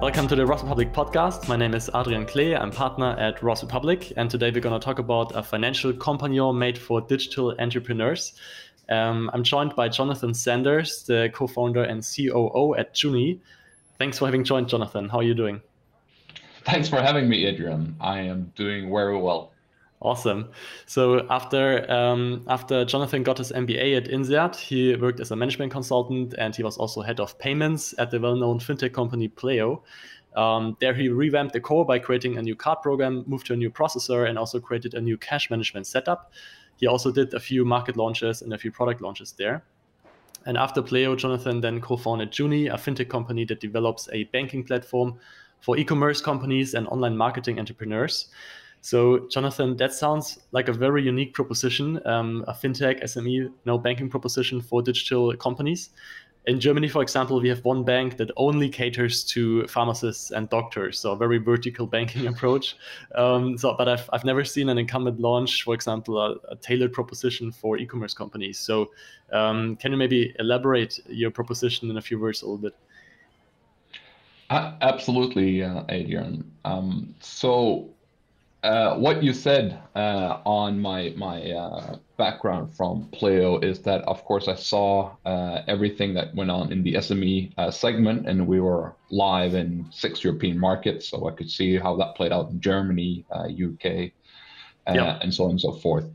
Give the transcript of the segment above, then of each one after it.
Welcome to the Ross Republic podcast. My name is Adrian Klee. I'm partner at Ross Republic, and today we're going to talk about a financial companion made for digital entrepreneurs. Um, I'm joined by Jonathan Sanders, the co-founder and COO at Juni. Thanks for having joined, Jonathan. How are you doing? Thanks for having me, Adrian. I am doing very well. Awesome. So after um, after Jonathan got his MBA at INSEAD, he worked as a management consultant and he was also head of payments at the well-known fintech company Pleo. Um, there he revamped the core by creating a new card program, moved to a new processor, and also created a new cash management setup. He also did a few market launches and a few product launches there. And after Pleo, Jonathan then co-founded Juni, a fintech company that develops a banking platform for e-commerce companies and online marketing entrepreneurs. So, Jonathan, that sounds like a very unique proposition, um, a fintech SME neobanking proposition for digital companies. In Germany, for example, we have one bank that only caters to pharmacists and doctors, so a very vertical banking approach. Um, so, but I've, I've never seen an incumbent launch, for example, a, a tailored proposition for e-commerce companies. So, um, can you maybe elaborate your proposition in a few words a little bit? Uh, absolutely, uh, Adrian. Um, so uh, what you said uh, on my my uh, background from Pleo is that, of course, I saw uh, everything that went on in the SME uh, segment, and we were live in six European markets, so I could see how that played out in Germany, UK, yep. and so on and so forth.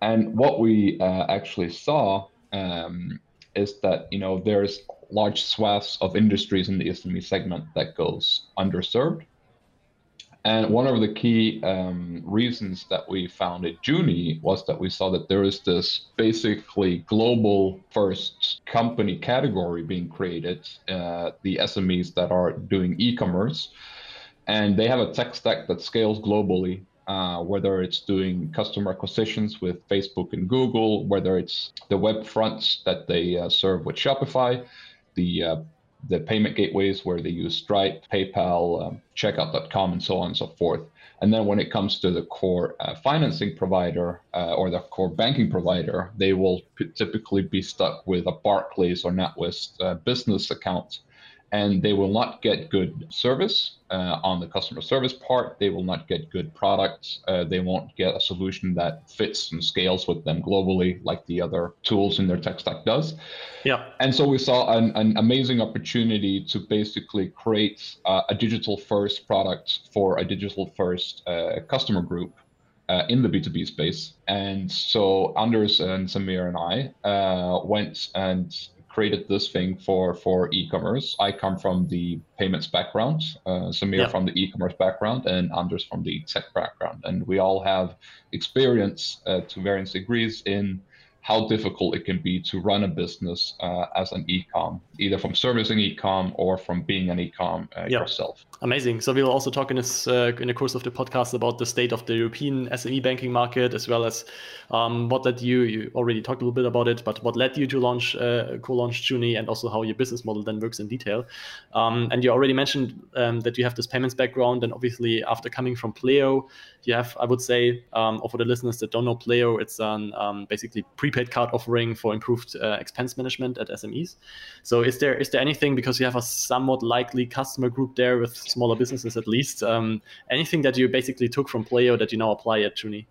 And what we actually saw um, is that you know there's large swaths of industries in the SME segment that goes underserved and one of the key um, reasons that we founded Juni was that we saw that there is this basically global first company category being created, uh, the SMEs that are doing e commerce. And they have a tech stack that scales globally, uh, whether it's doing customer acquisitions with Facebook and Google, whether it's the web fronts that they uh, serve with Shopify, the uh, the payment gateways where they use Stripe, PayPal, um, Checkout.com, and so on and so forth. And then when it comes to the core uh, financing provider uh, or the core banking provider, they will p- typically be stuck with a Barclays or NatWest uh, business account and they will not get good service uh, on the customer service part. They will not get good products. Uh, they won't get a solution that fits and scales with them globally, like the other tools in their tech stack does. Yeah. And so we saw an, an amazing opportunity to basically create uh, a digital first product for a digital first uh, customer group. Uh, in the B2B space. And so Anders and Samir and I uh, went and created this thing for for e-commerce. I come from the payments background, uh, Samir yeah. from the e-commerce background, and Anders from the tech background, and we all have experience uh, to various degrees in how difficult it can be to run a business uh, as an e-com, either from servicing e-com or from being an e-com uh, yeah. yourself. Amazing. So we'll also talk in this uh, in the course of the podcast about the state of the European SME banking market, as well as um, what led you. You already talked a little bit about it, but what led you to launch uh, co-launch Juni, and also how your business model then works in detail. Um, and you already mentioned um, that you have this payments background, and obviously after coming from Pleo, you have, I would say, um, or for the listeners that don't know Pleo, it's an um, basically prepaid card offering for improved uh, expense management at SMEs. So is there is there anything because you have a somewhat likely customer group there with smaller businesses at least. Um, anything that you basically took from Pleo that you now apply at Juni?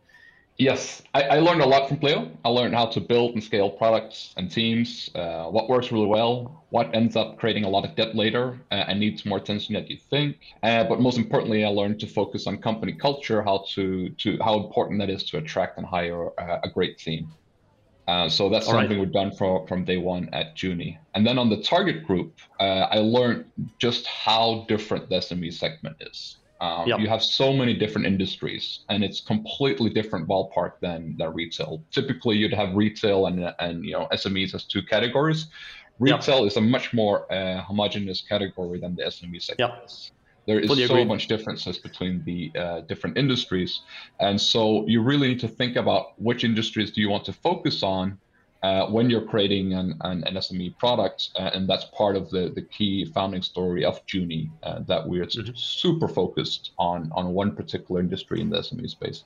Yes, I, I, learned a lot from Pleo. I learned how to build and scale products and teams, uh, what works really well, what ends up creating a lot of debt later uh, and needs more attention than you think. Uh, but most importantly, I learned to focus on company culture, how to, to how important that is to attract and hire uh, a great team. Uh, so that's All something right. we've done for, from day one at Juni. And then on the target group, uh, I learned just how different the SME segment is. Um, yep. You have so many different industries, and it's completely different ballpark than, than retail. Typically, you'd have retail and and you know SMEs as two categories. Retail yep. is a much more uh, homogeneous category than the SME segment yep. is. There is so much differences between the uh, different industries, and so you really need to think about which industries do you want to focus on uh, when you're creating an, an, an SME product, uh, and that's part of the, the key founding story of Juni, uh, that we're mm-hmm. super focused on on one particular industry in the SME space.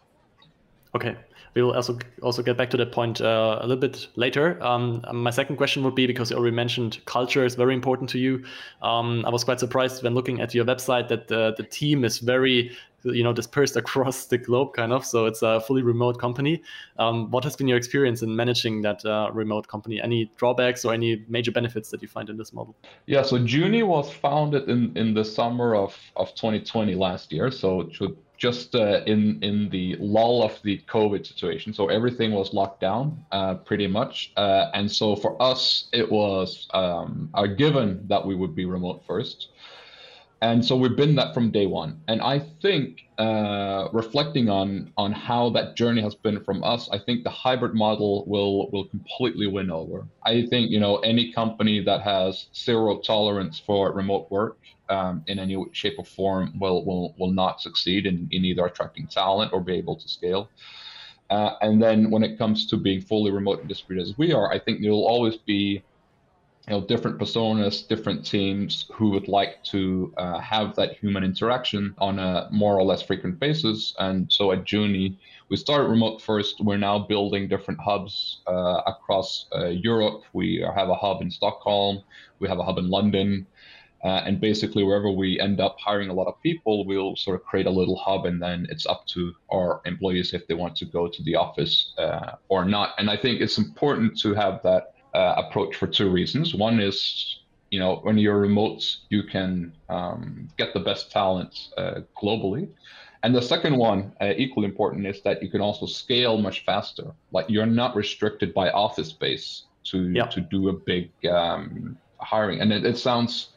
Okay, we will also also get back to that point uh, a little bit later. Um, my second question would be because you already mentioned culture is very important to you. Um, I was quite surprised when looking at your website that the, the team is very you know dispersed across the globe kind of so it's a fully remote company um, what has been your experience in managing that uh, remote company any drawbacks or any major benefits that you find in this model yeah so Juni was founded in in the summer of of 2020 last year so just uh, in in the lull of the COVID situation. So everything was locked down uh, pretty much, uh, and so for us it was um, a given that we would be remote first. And so we've been that from day one. And I think uh, reflecting on on how that journey has been from us, I think the hybrid model will will completely win over. I think you know any company that has zero tolerance for remote work um, in any shape or form will will will not succeed in, in either attracting talent or be able to scale. Uh, and then when it comes to being fully remote and distributed as we are, I think there will always be you know different personas different teams who would like to uh, have that human interaction on a more or less frequent basis. And so at Juni we started remote first. We're now building different hubs uh, across uh, europe. We have a hub in stockholm. We have a hub in london. Uh, and basically wherever we end up hiring a lot of people we'll sort of create a little hub and then it's up to our employees if they want to go to the office uh, or not. And i think it's important to have that uh, approach for two reasons. One is, you know, when you're remote, you can um, get the best talent uh, globally. And the second one, uh, equally important, is that you can also scale much faster. Like you're not restricted by office space to to do a big um, hiring. And it, it sounds,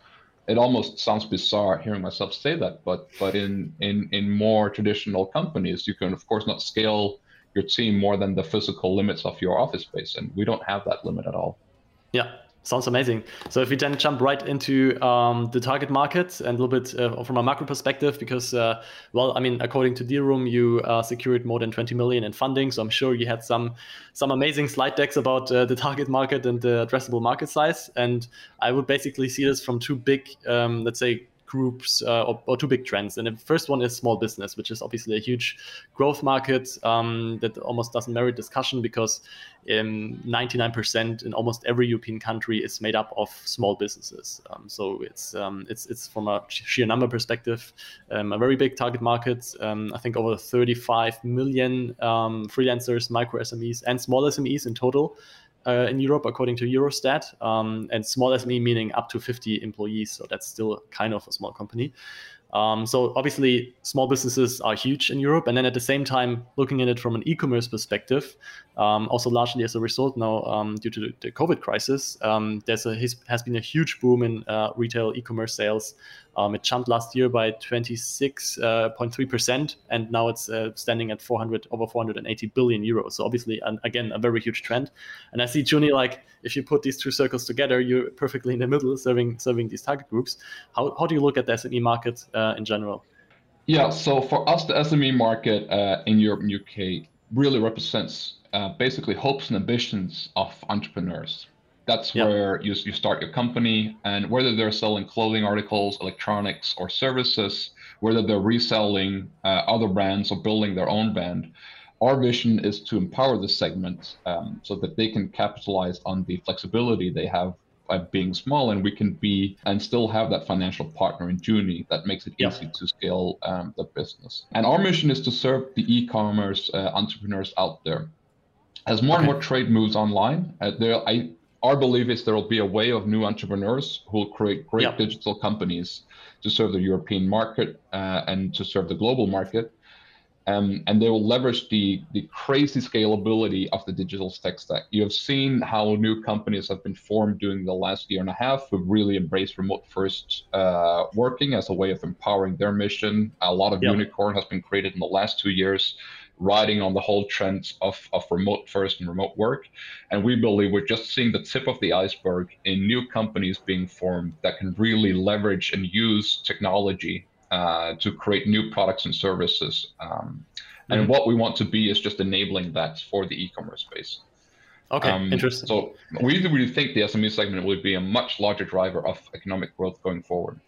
it almost sounds bizarre hearing myself say that, but but in in in more traditional companies, you can of course not scale your team more than the physical limits of your office space. And we don't have that limit at all. Yeah, sounds amazing. So if we then jump right into um, the target market and a little bit uh, from a macro perspective, because uh, well, I mean, according to Dealroom, you uh, secured more than 20 million in funding. So I'm sure you had some some amazing slide decks about uh, the target market and the addressable market size. And I would basically see this from two big, um, let's say, groups uh, or, or, two big trends. And the first one is small business, which is obviously a huge growth market um, that almost doesn't merit discussion because um, 99% in almost every European country is made up of small businesses. Um, so it's um, it's it's from a sheer number perspective um, a very big target market. Um, I think over 35 million freelancers, micro SMEs, and small SMEs in total uh, in Europe, according to Eurostat, um, and small SME meaning up to 50 employees. So that's still kind of a small company. Um, so obviously, small businesses are huge in Europe, and then at the same time, looking at it from an e-commerce perspective, um, also largely as a result now um, due to the, COVID crisis, um, there's a has been a huge boom in uh, retail e-commerce sales. Um, it jumped last year by 26.3 uh, percent, and now it's uh, standing at 400 over 480 billion euros. So obviously, and again, a very huge trend. And I see Juni like if you put these two circles together, you're perfectly in the middle, serving serving these target groups. How how do you look at the SME market uh, in general? Yeah, so for us, the SME market uh, in Europe and UK really represents uh, basically hopes and ambitions of entrepreneurs. That's where you, you start your company, and whether they're selling clothing articles, electronics, or services, whether they're reselling uh, other brands or building their own brand, our vision is to empower this segment um, so that they can capitalize on the flexibility they have by being small, and we can be and still have that financial partner in Juni that makes it easy to scale um, the business. And our mission is to serve the e-commerce uh, entrepreneurs out there. As more okay. and more trade moves online, uh, there I our belief is there will be a way of new entrepreneurs who will create great digital companies to serve the European market uh, and to serve the global market. Um, and they will leverage the, the crazy scalability of the digital tech stack. You have seen how new companies have been formed during the last year and a half who really embraced remote first uh, working as a way of empowering their mission. A lot of yep. unicorn has been created in the last two years riding on the whole trends of, of remote first and remote work. And we believe we're just seeing the tip of the iceberg in new companies being formed that can really leverage and use technology uh, to create new products and services. Um, and mm-hmm. what we want to be is just enabling that for the e-commerce space. Okay, um, interesting. So we really think the SME segment will be a much larger driver of economic growth going forward.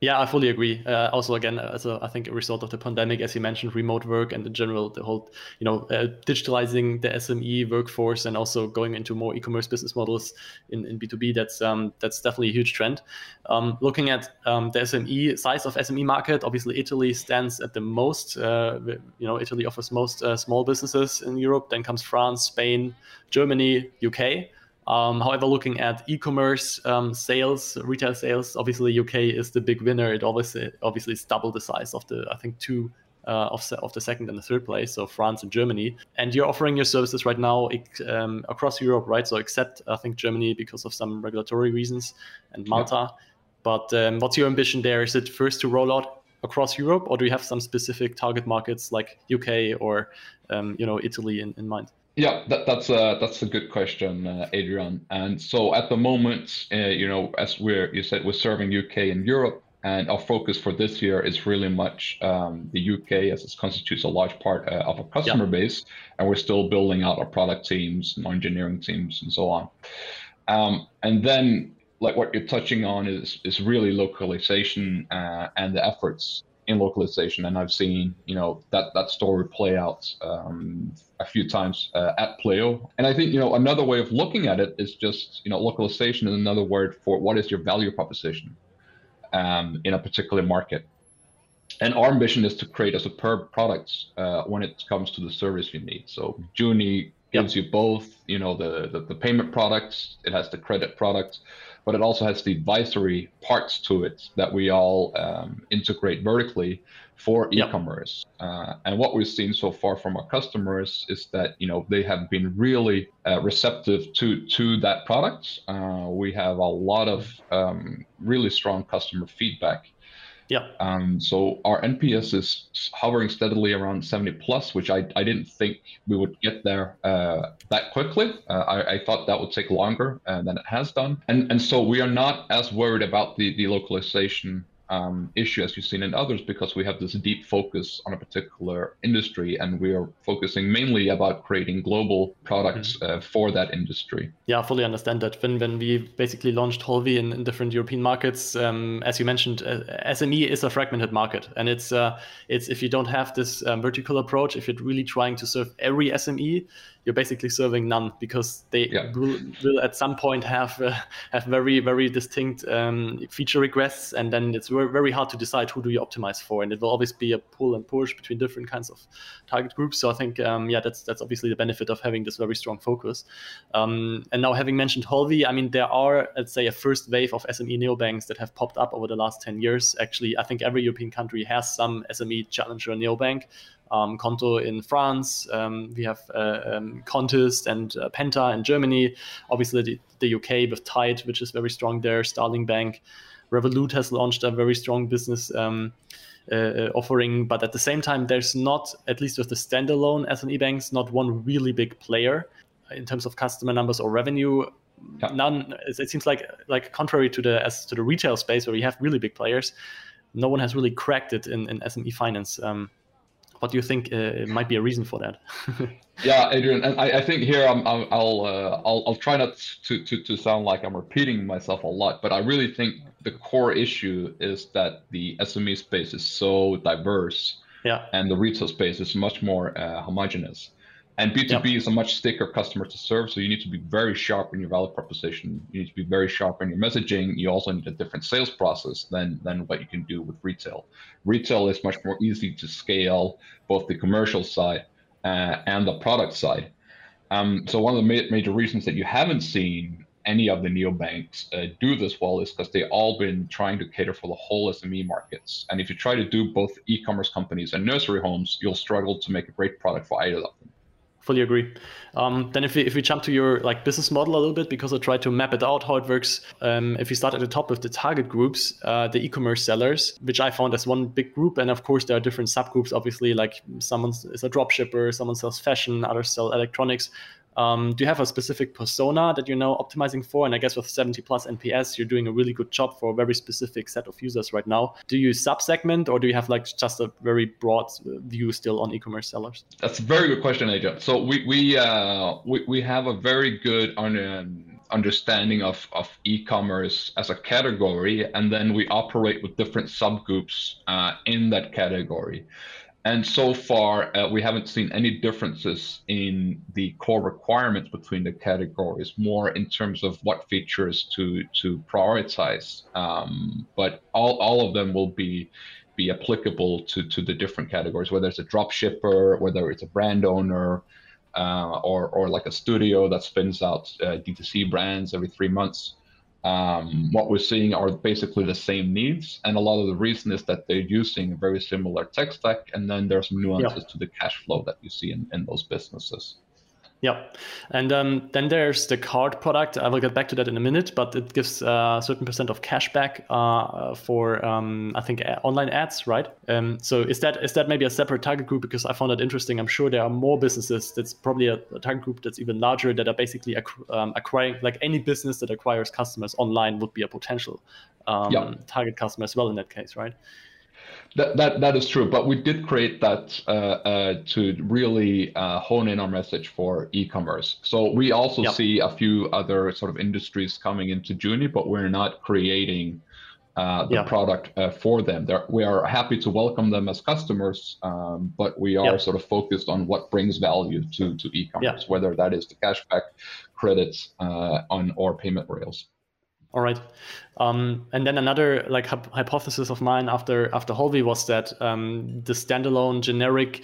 Yeah, I fully agree. Uh, also, again, as a, I think a result of the pandemic, as you mentioned, remote work and in general, the whole, you know, uh, digitalizing the SME workforce and also going into more e-commerce business models in, in B2B, that's um, that's definitely a huge trend. Um, looking at um, the SME size of SME market, obviously Italy stands at the most. Uh, you know, Italy offers most uh, small businesses in Europe. Then comes France, Spain, Germany, UK. Um, however, looking at e-commerce um, sales, retail sales, obviously UK is the big winner. It obviously obviously is double the size of the I think two uh, of, of the second and the third place, so France and Germany. And you're offering your services right now um, across Europe, right? So except I think Germany because of some regulatory reasons and Malta. Yeah. But um, what's your ambition there? Is it first to roll out across Europe, or do you have some specific target markets like UK or um, you know Italy in, in mind? Yeah, that, that's a that's a good question, uh, Adrian. And so at the moment, uh, you know, as we're you said we're serving UK and Europe, and our focus for this year is really much um, the UK, as it constitutes a large part uh, of our customer yeah. base, and we're still building out our product teams and our engineering teams and so on. Um, and then, like what you're touching on is is really localization uh, and the efforts in localization, and I've seen you know that that story play out um, a few times uh, at Pleo. And I think you know another way of looking at it is just you know localization is another word for what is your value proposition um, in a particular market. And our ambition is to create a superb product uh, when it comes to the service you need. So Juni gives yep. you both, you know, the, the, the payment products, it has the credit products, but it also has the advisory parts to it that we all um, integrate vertically for e-commerce. Uh, and what we've seen so far from our customers is that you know they have been really uh, receptive to to that product. Uh, we have a lot of um, really strong customer feedback. Yeah. Um, so our NPS is hovering steadily around 70 plus, which I, I didn't think we would get there uh, that quickly. Uh, I, I thought that would take longer uh, than it has done. And and so we are not as worried about the, the localization um, issue as you've seen in others because we have this deep focus on a particular industry and we are focusing mainly about creating global products mm-hmm. uh, for that industry. Yeah, I fully understand that. When, when we basically launched Holvi in, in different European markets, um, as you mentioned, uh, SME is a fragmented market. And it's, uh, it's if you don't have this um, vertical approach, if you're really trying to serve every SME, you're basically serving none because they yeah. will, will, at some point have uh, have very very distinct um, feature requests, and then it's very, very hard to decide who do you optimize for, and it will always be a pull and push between different kinds of target groups. So I think um, yeah, that's that's obviously the benefit of having this very strong focus. Um, and now having mentioned Holvi, I mean there are let's say a first wave of SME neobanks that have popped up over the last ten years. Actually, I think every European country has some SME challenger neobank um, Konto in France. Um, we have uh, um, Kontist and uh, Penta in Germany. Obviously, the, the, UK with Tide, which is very strong there. Starling Bank. Revolut has launched a very strong business um, uh, uh, offering, but at the same time, there's not, at least with the standalone SME banks, not one really big player in terms of customer numbers or revenue. Yeah. None. It seems like like contrary to the as to the retail space where we have really big players, no one has really cracked it in, in SME finance. Um, what do you think uh, might be a reason for that? yeah, Adrian, and I, I think here I'm, i will uh, I'll I'll try not to, to to sound like I'm repeating myself a lot, but I really think the core issue is that the SME space is so diverse, yeah, and the retail space is much more uh, homogenous. And B2B yep. is a much stickier customer to serve. So you need to be very sharp in your value proposition. You need to be very sharp in your messaging. You also need a different sales process than, than what you can do with retail. Retail is much more easy to scale, both the commercial side uh, and the product side. Um, so one of the ma- major reasons that you haven't seen any of the neobanks uh, do this well is because they've all been trying to cater for the whole SME markets. And if you try to do both e-commerce companies and nursery homes, you'll struggle to make a great product for either of them fully agree. Um, then if we if we jump to your like business model a little bit, because I tried to map it out how it works. Um, if we start at the top with the target groups, uh, the e-commerce sellers, which I found as one big group, and of course there are different subgroups. Obviously, like someone is a drop shipper, someone sells fashion, others sell electronics. Um, do you have a specific persona that you're now optimizing for? And I guess with 70 plus NPS, you're doing a really good job for a very specific set of users right now. Do you sub-segment or do you have like just a very broad view still on e-commerce sellers? That's a very good question, Aja. So we we uh, we, we have a very good. Um, understanding of, of e-commerce as a category, and then we operate with different subgroups uh, in that category. And so far, uh, we haven't seen any differences in the core requirements between the categories, more in terms of what features to to prioritize. Um, but all, all of them will be be applicable to, to the different categories, whether it's a drop shipper, whether it's a brand owner, uh, or, or like a studio that spins out uh, D2C brands every three months. Um, what we're seeing are basically the same needs, and a lot of the reason is that they're using a very similar tech stack, and then there's some nuances yeah. to the cash flow that you see in, in those businesses. Yeah, and um, then there's the card product. I will get back to that in a minute, but it gives uh, a certain percent of cash back uh, for um, I think online ads, right? Um, so is that is that maybe a separate target group? Because I found that interesting. I'm sure there are more businesses. That's probably a, a target group that's even larger that are basically acqu- um, acquiring like any business that acquires customers online would be a potential um, yeah. target customer as well in that case, right? That, that that is true, but we did create that uh, uh, to really uh, hone in our message for e-commerce. So we also yep. see a few other sort of industries coming into Juni, but we're not creating uh, the product uh, for them. They're, we are happy to welcome them as customers, um, but we are yep. sort of focused on what brings value to to e-commerce, yep. whether that is the cashback credits uh, on or payment rails. All right. Um, and then another like hypothesis of mine after after Holvi was that um, the standalone generic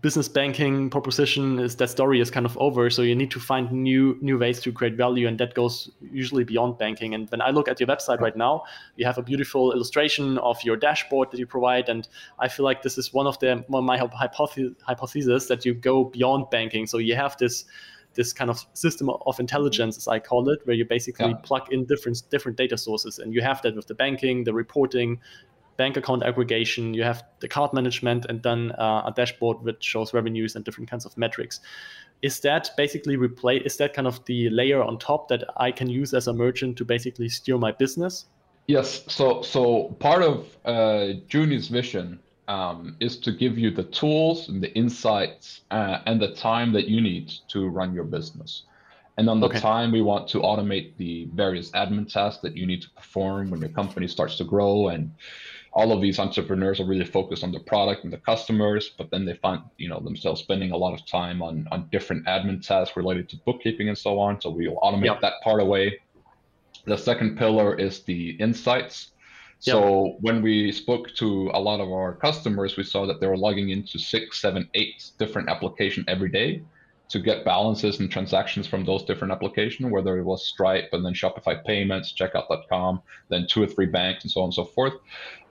business banking proposition is that story is kind of over. So you need to find new new ways to create value, and that goes usually beyond banking. And when I look at your website right now, you have a beautiful illustration of your dashboard that you provide, and I feel like this is one of the one of my hypothesis that you go beyond banking. So you have this this kind of system of intelligence, as I call it, where you basically yeah. plug in different different data sources, and you have that with the banking, the reporting, bank account aggregation. You have the card management, and then uh, a dashboard which shows revenues and different kinds of metrics. Is that basically replace? Is that kind of the layer on top that I can use as a merchant to basically steer my business? Yes. So so part of uh, Juni's vision um, is to give you the tools and the insights uh, and the time that you need to run your business. And on the okay. time, we want to automate the various admin tasks that you need to perform when your company starts to grow. And all of these entrepreneurs are really focused on the product and the customers, but then they find you know themselves spending a lot of time on on different admin tasks related to bookkeeping and so on. So we will automate yep. that part away. The second pillar is the insights. So yep. when we spoke to a lot of our customers, we saw that they were logging into six, seven, eight different applications every day to get balances and transactions from those different applications, whether it was Stripe and then Shopify Payments, Checkout.com, then two or three banks, and so on and so forth.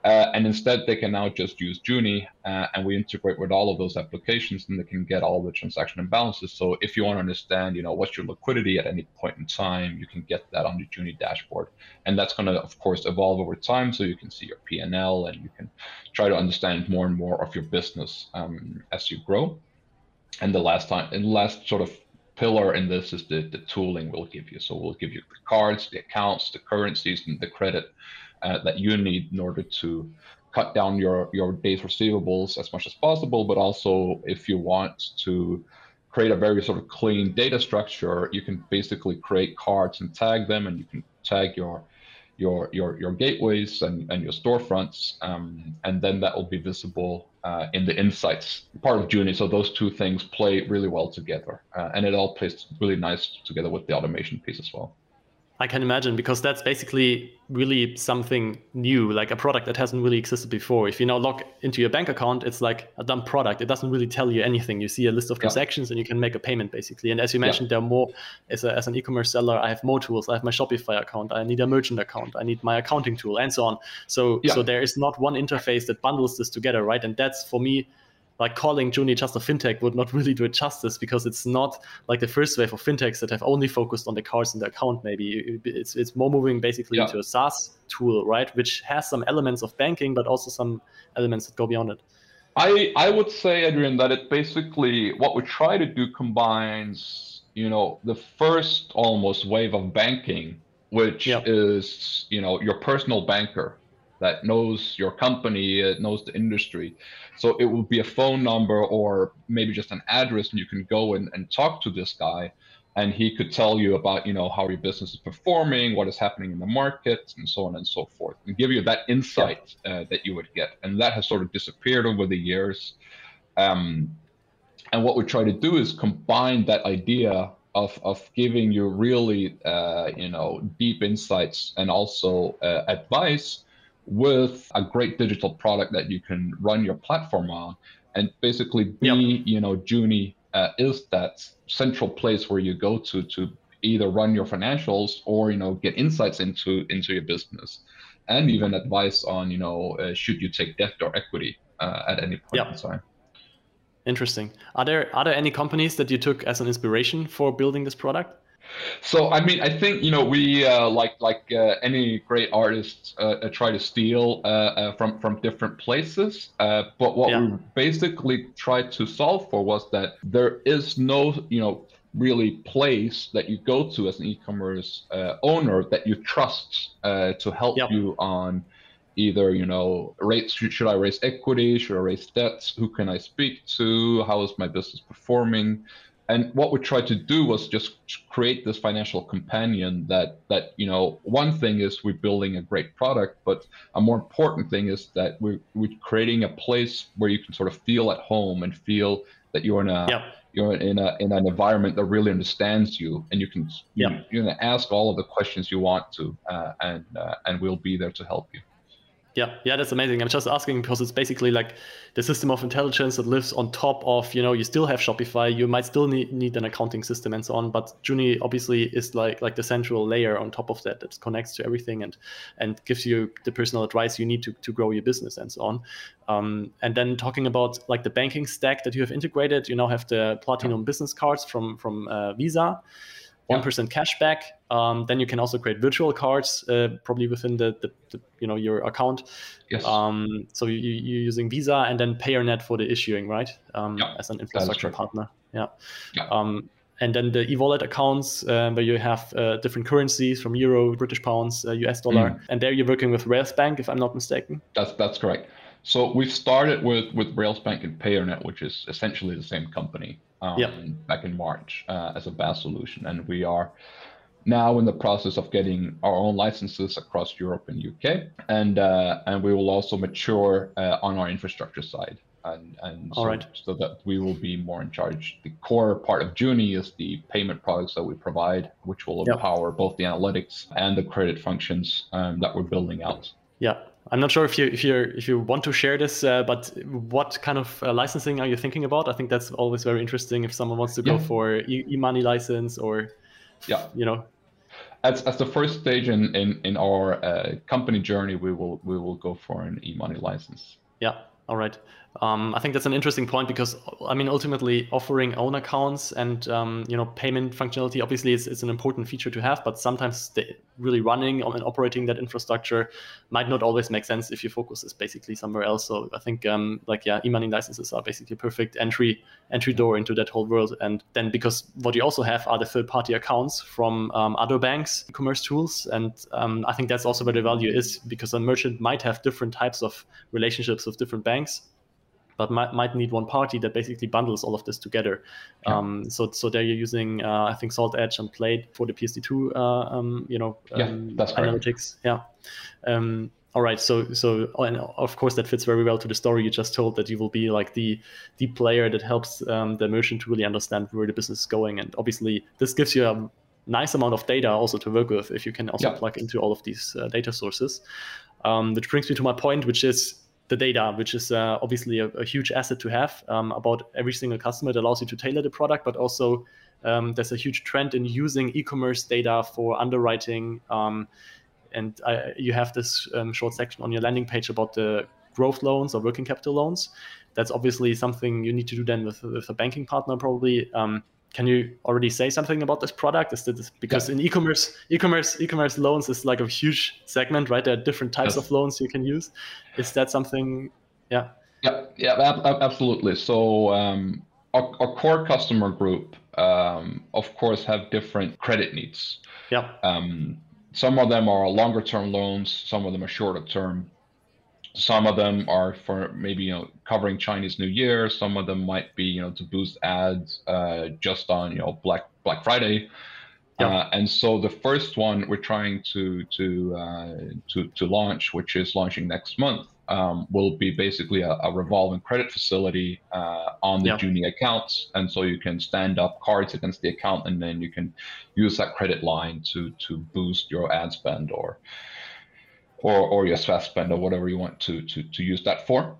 Uh, and instead, they can now just use Juni, uh, and we integrate with all of those applications, and they can get all the transaction imbalances. So if you want to understand, you know, what's your liquidity at any point in time, you can get that on the Juni dashboard, and that's going to, of course, evolve over time. So you can see your P&L, and you can try to understand more and more of your business um, as you grow. And the last time, and last sort of pillar in this is the, the tooling we'll give you. So we'll give you the cards, the accounts, the currencies, and the credit uh, that you need in order to cut down your your days receivables as much as possible but also if you want to create a very sort of clean data structure you can basically create cards and tag them and you can tag your your your, your gateways and, and your storefronts um, and then that will be visible uh, in the insights part of Juni. So those two things play really well together, uh, and it all plays really nice together with the automation piece as well. I can imagine because that's basically really something new, like a product that hasn't really existed before. If you now log into your bank account, it's like a dumb product. It doesn't really tell you anything. You see a list of transactions yeah. and you can make a payment basically. And as you mentioned, yeah. there are more as, a, as an e-commerce seller. I have more tools. I have my Shopify account. I need a merchant account. I need my accounting tool and so on. So yeah. so there is not one interface that bundles this together, right? And that's for me like calling Juni just a fintech would not really do it justice because it's not like the first wave of fintechs that have only focused on the cards in the account. Maybe it's it's more moving basically yeah. into a SaaS tool, right, which has some elements of banking, but also some elements that go beyond it. I I would say, Adrian, that it basically what we try to do combines, you know, the first almost wave of banking, which is you know your personal banker that knows your company, it knows the industry. So it will be a phone number or maybe just an address, and you can go and, and talk to this guy. and he could tell you about you know how your business is performing what is happening in the market and so on and so forth and give you that insight uh, that you would get and that has sort of disappeared over the years um, and what we try to do is combine that idea of, of giving you really uh, you know deep insights and also uh, advice with a great digital product that you can run your platform on and basically be yep. you know Juni uh, is that central place where you go to to either run your financials or you know get insights into into your business and even advice on you know uh, should you take debt or equity uh, at any point yep. in time interesting are there are there any companies that you took as an inspiration for building this product so I mean, I think you know we uh, like like uh, any great artists uh, uh try to steal uh, uh, from from different places. but what yeah. we basically tried to solve for was that there is no you know really place that you go to as an e-commerce owner that you trust to help yep. you on either you know raise should i raise equity should i raise debts who can i speak to how is my business performing and what we tried to do was just create this financial companion that that you know one thing is we're building a great product but a more important thing is that we're, we're creating a place where you can sort of feel at home and feel that you're in a yep. you're in a in an environment that really understands you and you can you, yep. you're going to ask all of the questions you want to uh, and uh, and we'll be there to help you yeah, yeah, that's amazing. I'm just asking because it's basically like the system of intelligence that lives on top of, you know, you still have Shopify, you might still need, need an accounting system and so on, but Juni obviously is like like the central layer on top of that that connects to everything and and gives you the personal advice you need to, to grow your business and so on. Um, and then talking about like the banking stack that you have integrated, you now have the Platinum business cards from from uh, Visa one yeah. cash back. Um, then you can also create virtual cards, uh, probably within the, the, the, you know your account. Yes. Um, so you, you're using Visa and then PayrNet for the issuing, right? Um, yeah. As an infrastructure partner. Yeah. yeah. Um, and then the e-wallet accounts uh, where you have uh, different currencies from euro, British pounds, US uh, dollar, mm. and there you're working with Railsbank, if I'm not mistaken. That's that's correct. So we've started with with Railsbank and PayrNet, which is essentially the same company um, yep. back in March uh, as a BaaS solution, and we are now in the process of getting our own licenses across Europe and UK, and uh, and we will also mature uh, on our infrastructure side, and and so, right. so, that we will be more in charge. The core part of Juni is the payment products that we provide, which will yep. empower both the analytics and the credit functions um, that we're building out. Yeah, I'm not sure if you if you if you want to share this, uh, but what kind of uh, licensing are you thinking about? I think that's always very interesting if someone wants to yeah. go for e- money license or, yeah, you know. As, as the first stage in in, in our uh, company journey, we will we will go for an e-money license. Yeah. All right. Um, I think that's an interesting point because I mean, ultimately, offering own accounts and um, you know payment functionality obviously is, is an important feature to have, but sometimes really running and operating that infrastructure might not always make sense if your focus is basically somewhere else. So I think um, like yeah, e-money licenses are basically a perfect entry entry door into that whole world. And then because what you also have are the third party accounts from um, other banks, e-commerce tools, and um, I think that's also where the value is because a merchant might have different types of relationships with different banks but might, might need one party that basically bundles all of this together. Yeah. Um, so so there you're using uh, I think Salt Edge and Plaid for the PSD2 uh, um, you know yeah, um, that's analytics. Yeah. Um, all right. So so and of course that fits very well to the story you just told that you will be like the the player that helps um, the merchant to really understand where the business is going, and obviously this gives you a nice amount of data also to work with if you can also yeah. plug into all of these uh, data sources. Um, which brings me to my point, which is the data, which is uh, obviously a, a, huge asset to have um, about every single customer. It allows you to tailor the product, but also um, there's a huge trend in using e-commerce data for underwriting. Um, and I, you have this um, short section on your landing page about the growth loans or working capital loans. That's obviously something you need to do then with, with a banking partner, probably. Can you already say something about this product? Is this because yeah. in e-commerce, e-commerce, e-commerce loans is like a huge segment, right? There are different types yes. of loans you can use. Is that something? Yeah. Yeah, yeah, absolutely. So um, our, our, core customer group, um, of course, have different credit needs. Yeah. Um, some of them are longer term loans. Some of them are shorter term. Some of them are for maybe you know covering Chinese New Year. Some of them might be you know to boost ads uh, just on you know Black Black Friday. Yeah. Uh, and so the first one we're trying to to uh, to to launch, which is launching next month, um, will be basically a, a revolving credit facility uh, on the yeah. Juni accounts, and so you can stand up cards against the account, and then you can use that credit line to to boost your ad spend or or or your spend or whatever you want to to to use that for.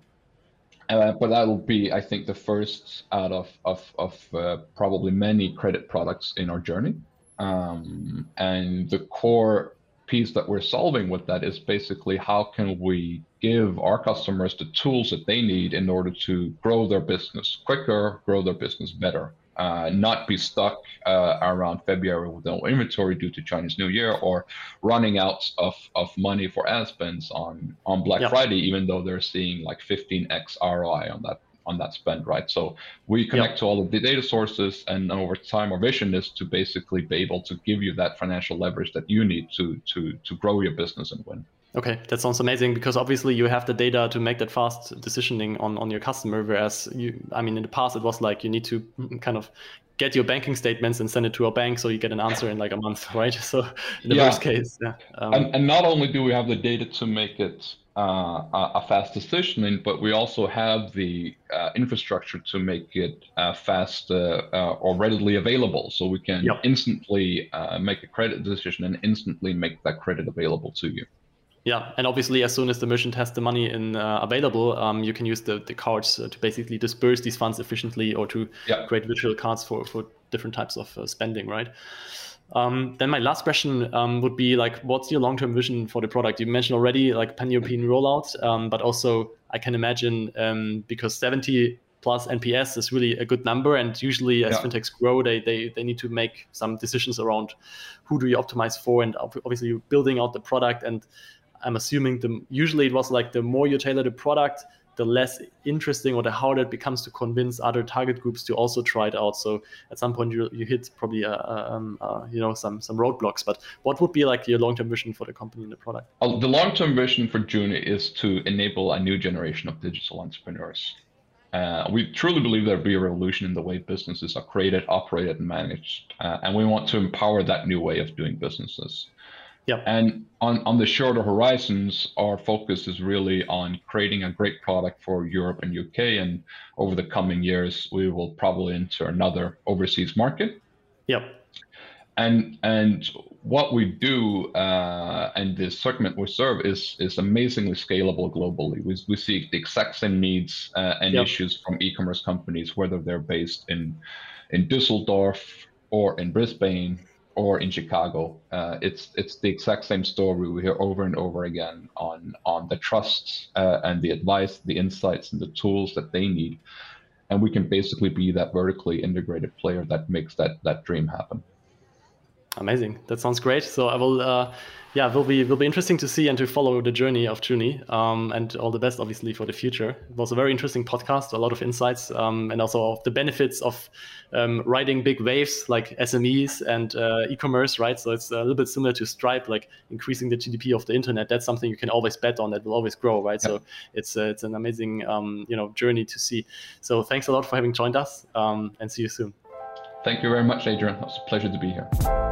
Uh, but that will be, I think, the first out of of of uh, probably many credit products in our journey. Um, and the core piece that we're solving with that is basically how can we give our customers the tools that they need in order to grow their business quicker, grow their business better, uh, not be stuck uh, around February with no inventory due to Chinese New Year or running out of, of money for ad spends on, on Black Friday, even though they're seeing like 15x ROI on that on that spend, right? So we connect to all of the data sources, and over time, our vision is to basically be able to give you that financial leverage that you need to to to grow your business and win. Okay, that sounds amazing because obviously you have the data to make that fast decisioning on, on your customer. Whereas you, I mean, in the past it was like you need to kind of get your banking statements and send it to a bank so you get an answer in like a month, right? So in the yeah. worst case, yeah. Um, and, and not only do we have the data to make it uh, a fast decisioning, but we also have the uh, infrastructure to make it uh, fast uh, uh, or readily available. So we can yep. instantly uh, make a credit decision and instantly make that credit available to you. Yeah, and obviously, as soon as the merchant has the money in uh, available, um, you can use the, the cards uh, to basically disperse these funds efficiently or to yeah. create virtual cards for, for different types of uh, spending, right? Um, then my last question um, would be like, what's your long-term vision for the product? You mentioned already like pan-European rollout, um, but also I can imagine um, because 70 plus NPS is really a good number, and usually as yeah. fintechs grow, they, they they need to make some decisions around who do you optimize for, and obviously you're building out the product and I'm assuming the usually it was like the more you tailor the product, the less interesting or the harder it becomes to convince other target groups to also try it out. So at some point you, you hit probably a, a, a, you know some some roadblocks. But what would be like your long term vision for the company and the product? The long term vision for Juni is to enable a new generation of digital entrepreneurs. Uh, we truly believe there'll be a revolution in the way businesses are created, operated, and managed, uh, and we want to empower that new way of doing businesses. Yep. And on, on the shorter horizons, our focus is really on creating a great product for Europe and UK. And over the coming years, we will probably enter another overseas market. Yep. And and what we do uh, and the segment we serve is is amazingly scalable globally. We, we see the exact same needs uh, and yep. issues from e-commerce companies, whether they're based in in Düsseldorf or in Brisbane or in Chicago. Uh, it's it's the exact same story we hear over and over again on on the trust uh, and the advice, the insights, and the tools that they need, and we can basically be that vertically integrated player that makes that that dream happen. Amazing. That sounds great. So I will. Uh yeah, will be will be interesting to see and to follow the journey of Juni. Um, and all the best, obviously, for the future. It was a very interesting podcast, a lot of insights, um, and also of the benefits of um, riding big waves like SMEs and uh, e-commerce, right? So it's a little bit similar to Stripe, like increasing the GDP of the internet. That's something you can always bet on. That will always grow, right? So it's uh, it's an amazing um, you know journey to see. So thanks a lot for having joined us, um, and see you soon. Thank you very much, Adrian. It was a pleasure to be here.